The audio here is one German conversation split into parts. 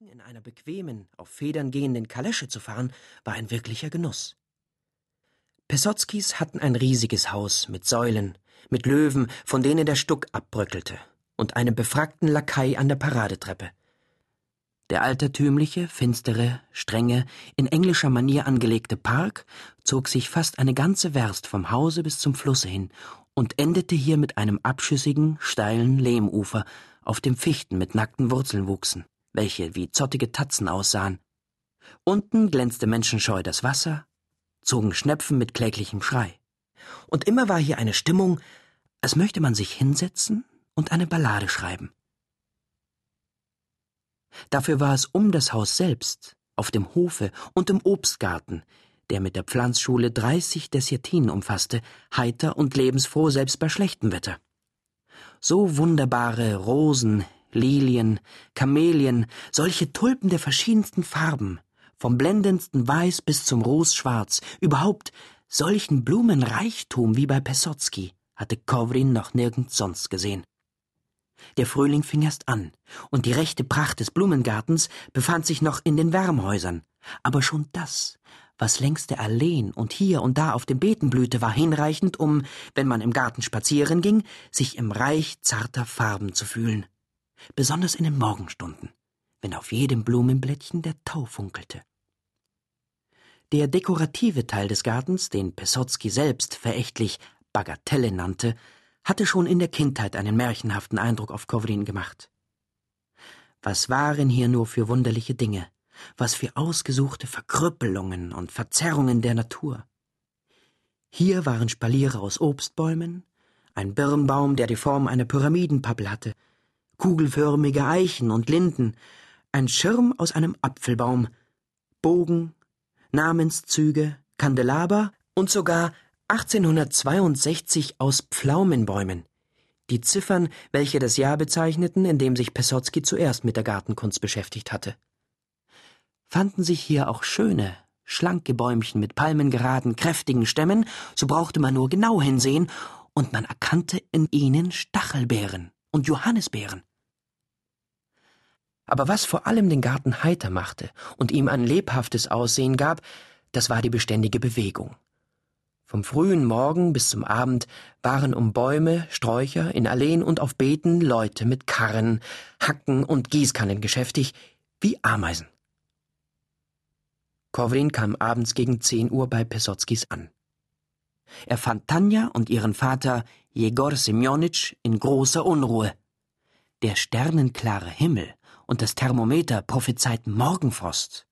Regen in einer bequemen, auf Federn gehenden Kalesche zu fahren, war ein wirklicher Genuss. Pesotskis hatten ein riesiges Haus mit Säulen, mit Löwen, von denen der Stuck abbröckelte, und einem befrackten Lakai an der Paradetreppe. Der altertümliche, finstere, strenge, in englischer Manier angelegte Park zog sich fast eine ganze Werst vom Hause bis zum Flusse hin und endete hier mit einem abschüssigen, steilen Lehmufer, auf dem Fichten mit nackten Wurzeln wuchsen, welche wie zottige Tatzen aussahen. Unten glänzte menschenscheu das Wasser, zogen Schnepfen mit kläglichem Schrei. Und immer war hier eine Stimmung, als möchte man sich hinsetzen und eine Ballade schreiben. Dafür war es um das Haus selbst, auf dem Hofe und im Obstgarten, der mit der Pflanzschule dreißig Dessiatinen umfasste, heiter und lebensfroh selbst bei schlechtem Wetter. So wunderbare Rosen, Lilien, Kamelien, solche Tulpen der verschiedensten Farben, vom blendendsten Weiß bis zum Rosschwarz, überhaupt solchen Blumenreichtum wie bei Pesotski hatte Kovrin noch nirgends sonst gesehen. Der Frühling fing erst an, und die rechte Pracht des Blumengartens befand sich noch in den Wärmhäusern, aber schon das, was längs der Alleen und hier und da auf dem Beeten blühte, war hinreichend, um, wenn man im Garten spazieren ging, sich im Reich zarter Farben zu fühlen. Besonders in den Morgenstunden, wenn auf jedem Blumenblättchen der Tau funkelte. Der dekorative Teil des Gartens, den Pesotski selbst verächtlich Bagatelle nannte, hatte schon in der Kindheit einen märchenhaften Eindruck auf Kovrin gemacht. Was waren hier nur für wunderliche Dinge, was für ausgesuchte Verkrüppelungen und Verzerrungen der Natur. Hier waren Spaliere aus Obstbäumen, ein Birnbaum, der die Form einer Pyramidenpappel hatte, kugelförmige Eichen und Linden, ein Schirm aus einem Apfelbaum, Bogen, Namenszüge, Kandelaber und sogar 1862 aus Pflaumenbäumen. Die Ziffern, welche das Jahr bezeichneten, in dem sich Pessotzky zuerst mit der Gartenkunst beschäftigt hatte. Fanden sich hier auch schöne, schlanke Bäumchen mit palmengeraden, kräftigen Stämmen, so brauchte man nur genau hinsehen, und man erkannte in ihnen Stachelbeeren und Johannisbeeren. Aber was vor allem den Garten heiter machte und ihm ein lebhaftes Aussehen gab, das war die beständige Bewegung. Vom frühen Morgen bis zum Abend waren um Bäume, Sträucher, in Alleen und auf Beeten Leute mit Karren, Hacken und Gießkannen geschäftig, wie Ameisen. Kovrin kam abends gegen zehn Uhr bei Pesotskis an. Er fand Tanja und ihren Vater Jegor Semjonitsch in großer Unruhe. Der sternenklare Himmel und das Thermometer prophezeiten Morgenfrost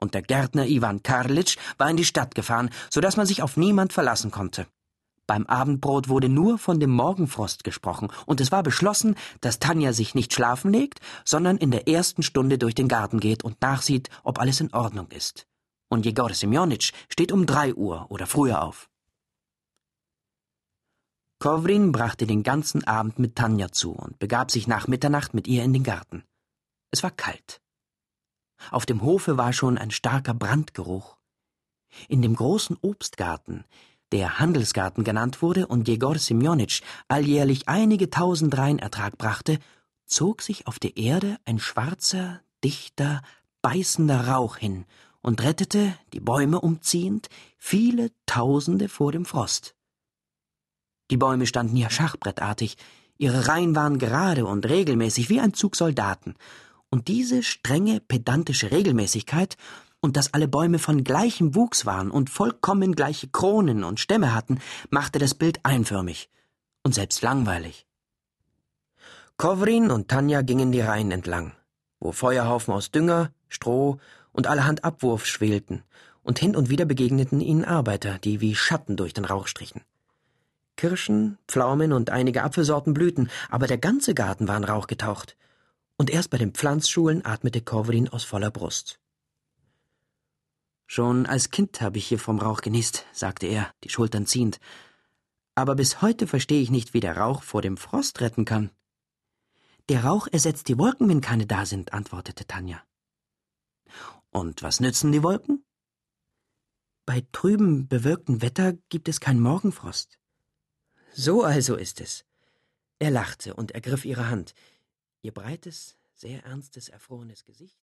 und der Gärtner Iwan Karlitsch war in die Stadt gefahren, so dass man sich auf niemand verlassen konnte. Beim Abendbrot wurde nur von dem Morgenfrost gesprochen, und es war beschlossen, dass Tanja sich nicht schlafen legt, sondern in der ersten Stunde durch den Garten geht und nachsieht, ob alles in Ordnung ist. Und Jegor Semjonitsch steht um drei Uhr oder früher auf. Kovrin brachte den ganzen Abend mit Tanja zu und begab sich nach Mitternacht mit ihr in den Garten. Es war kalt. Auf dem Hofe war schon ein starker Brandgeruch. In dem großen Obstgarten, der Handelsgarten genannt wurde und Jegor Semjonitsch alljährlich einige tausend Reinertrag brachte, zog sich auf der Erde ein schwarzer, dichter, beißender Rauch hin und rettete, die Bäume umziehend, viele Tausende vor dem Frost. Die Bäume standen hier schachbrettartig, ihre Reihen waren gerade und regelmäßig wie ein Zug Soldaten, und diese strenge, pedantische Regelmäßigkeit und dass alle Bäume von gleichem Wuchs waren und vollkommen gleiche Kronen und Stämme hatten, machte das Bild einförmig und selbst langweilig. Kovrin und Tanja gingen die Reihen entlang, wo Feuerhaufen aus Dünger, Stroh und allerhand Abwurf schwelten, und hin und wieder begegneten ihnen Arbeiter, die wie Schatten durch den Rauch strichen. Kirschen, Pflaumen und einige Apfelsorten blühten, aber der ganze Garten war in Rauch getaucht und erst bei den Pflanzschulen atmete Korvelin aus voller Brust. Schon als Kind habe ich hier vom Rauch genießt, sagte er, die Schultern ziehend. Aber bis heute verstehe ich nicht, wie der Rauch vor dem Frost retten kann. Der Rauch ersetzt die Wolken, wenn keine da sind, antwortete Tanja. Und was nützen die Wolken? Bei trübem, bewölktem Wetter gibt es keinen Morgenfrost. So also ist es. Er lachte und ergriff ihre Hand, Ihr breites, sehr ernstes, erfrorenes Gesicht